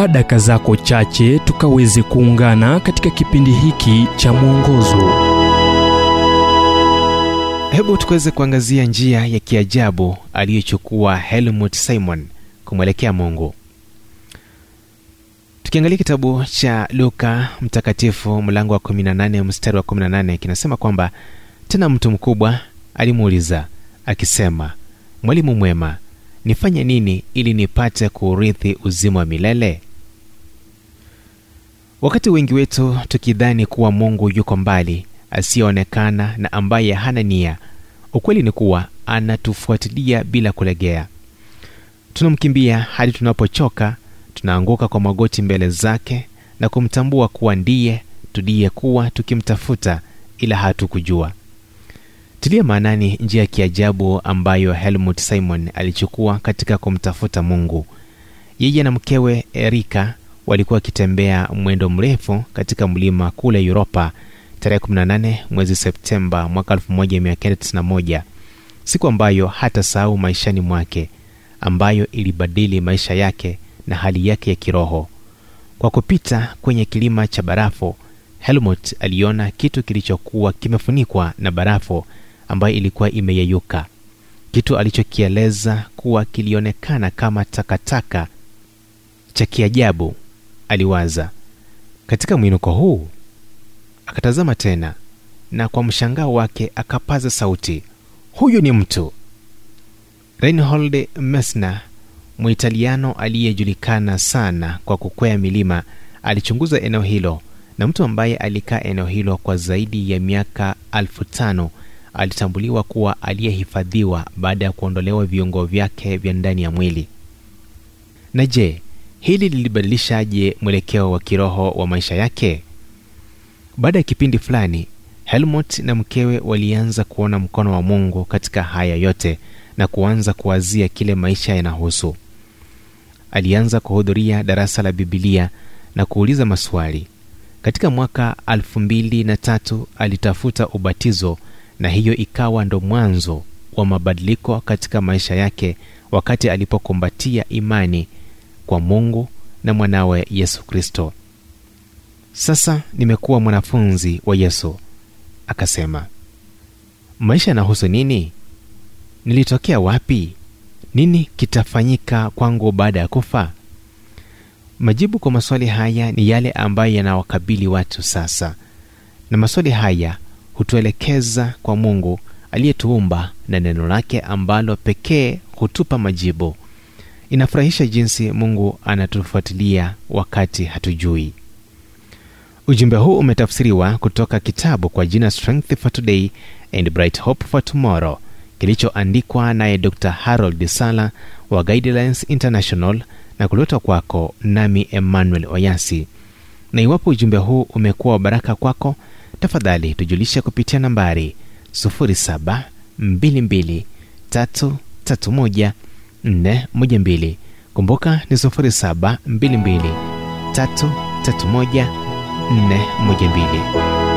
chukua daka zako chache tukaweze kuungana katika kipindi hiki cha mwongozo. Hebu tukaweze kuangazia njia ya kiajabu aliyochukua helmut simon kumwelekea mungu. Tukiangalia kitabu cha luka mtakatifu mlango wa 18 mstari wa 18 kinasema kwamba tena mtu mkubwa alimuuliza akisema mwalimu mwema nifanye nini ili nipate kuurithi uzima wa milele wakati wengi wetu tukidhani kuwa mungu yuko mbali asiyeonekana na ambaye hana nia ukweli ni kuwa anatufuatilia bila kulegea. Tunamkimbia hadi tunapochoka tunaanguka kwa magoti mbele zake na kumtambua kuwa ndiye tuliyekuwa tukimtafuta ila hatukujua. Tilia maanani njia ya kiajabu ambayo helmut simon alichukua katika kumtafuta mungu. Yeye na mkewe erika walikuwa wakitembea mwendo mrefu katika mlima kule uropa tarehe 18 mwezi septemba mwaka 1991 siku ambayo hata sahau maishani mwake ambayo ilibadili maisha yake na hali yake ya kiroho. Kwa kupita kwenye kilima cha barafu helmut aliona kitu kilichokuwa kimefunikwa na barafu ambayo ilikuwa imeyeyuka. Kitu alichokieleza kuwa kilionekana kama takataka cha kiajabu aliwaza. Katika mwinuko huu akatazama tena na kwa mshangao wake akapaza sauti huyu ni mtu. Reinhold mesner muitaliano aliyejulikana sana kwa kukwea milima alichunguza eneo hilo na mtu ambaye alikaa eneo hilo kwa zaidi ya miaka alfu tano alitambuliwa kuwa aliyehifadhiwa baada ya kuondolewa viungo vyake vya ndani ya mwili. Na je hili lilibadilishaje mwelekeo wa kiroho wa maisha yake? Baada ya kipindi fulani helmut na mkewe walianza kuona mkono wa mungu katika haya yote na kuanza kuwazia kile maisha yanahusu. Alianza kuhudhuria darasa la bibilia na kuuliza maswali. Katika mwaka 23 alitafuta ubatizo na hiyo ikawa ndo mwanzo wa mabadiliko katika maisha yake wakati alipokumbatia imani kwa mungu na mwanawe yesu kristo. Sasa nimekuwa mwanafunzi wa yesu akasema maisha yanahusu nini? Nilitokea wapi? Nini kitafanyika kwangu baada ya kufa? Majibu kwa maswali haya ni yale ambayo yanawakabili watu sasa na maswali haya hutuelekeza kwa mungu aliyetuumba na neno lake ambalo pekee hutupa majibu inafurahisha jinsi mungu anatufuatilia wakati hatujui. Ujumbe huu umetafsiriwa kutoka kitabu kwa jina strength for today and bright hope for tomorrow kilichoandikwa naye dr harold sala wa guidelines international na kuletwa kwako nami emmanuel oyasi. Na iwapo ujumbe huu umekuwa wa baraka kwako tafadhali tujulishe kupitia nambari 722 kumbuka ni 722 331 412